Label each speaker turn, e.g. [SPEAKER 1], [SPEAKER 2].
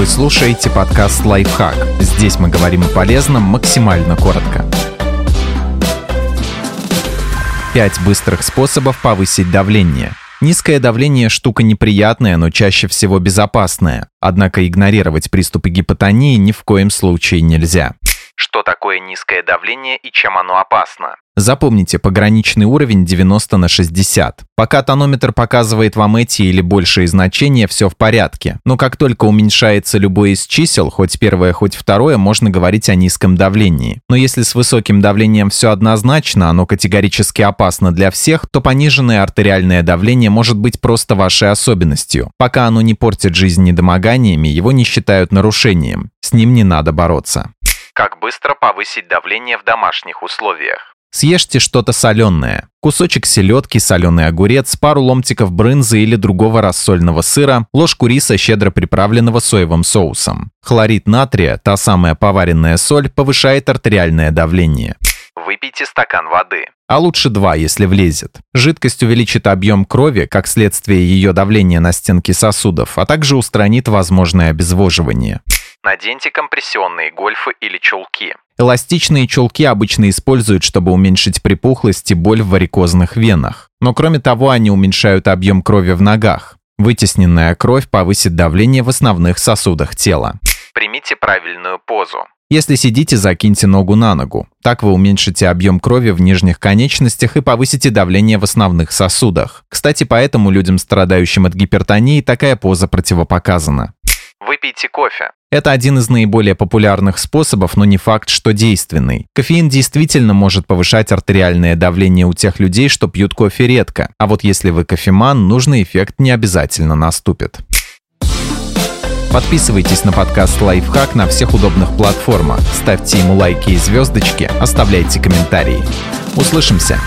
[SPEAKER 1] Вы слушаете подкаст «Лайфхак». Здесь мы говорим о полезном максимально коротко. Пять быстрых способов повысить давление. Низкое давление – штука неприятная, но чаще всего безопасная. Однако игнорировать приступы гипотонии ни в коем случае нельзя. Что такое низкое давление и чем оно опасно? Запомните пограничный уровень 90 на 60. Пока тонометр показывает вам эти или большие значения, все в порядке. Но как только уменьшается любое из чисел, хоть первое, хоть второе, можно говорить о низком давлении. Но если с высоким давлением все однозначно, оно категорически опасно для всех, то пониженное артериальное давление может быть просто вашей особенностью. Пока оно не портит жизнь недомоганиями, его не считают нарушением. С ним не надо бороться.
[SPEAKER 2] Как быстро повысить давление в домашних условиях?
[SPEAKER 1] Съешьте что-то соленое. Кусочек селедки, соленый огурец, пару ломтиков брынзы или другого рассольного сыра, ложку риса, щедро приправленного соевым соусом. Хлорид натрия, та самая поваренная соль, повышает артериальное давление.
[SPEAKER 2] Выпейте стакан воды.
[SPEAKER 1] А лучше два, если влезет. Жидкость увеличит объем крови, как следствие ее давления на стенки сосудов, а также устранит возможное обезвоживание.
[SPEAKER 2] Наденьте компрессионные гольфы или чулки.
[SPEAKER 1] Эластичные чулки обычно используют, чтобы уменьшить припухлость и боль в варикозных венах. Но кроме того, они уменьшают объем крови в ногах. Вытесненная кровь повысит давление в основных сосудах тела.
[SPEAKER 2] Примите правильную позу.
[SPEAKER 1] Если сидите, закиньте ногу на ногу. Так вы уменьшите объем крови в нижних конечностях и повысите давление в основных сосудах. Кстати, поэтому людям, страдающим от гипертонии, такая поза противопоказана.
[SPEAKER 2] Выпейте кофе.
[SPEAKER 1] Это один из наиболее популярных способов, но не факт, что действенный. Кофеин действительно может повышать артериальное давление у тех людей, что пьют кофе редко. А вот если вы кофеман, нужный эффект не обязательно наступит. Подписывайтесь на подкаст «Лайфхак» на всех удобных платформах, ставьте ему лайки и звездочки, оставляйте комментарии. Услышимся!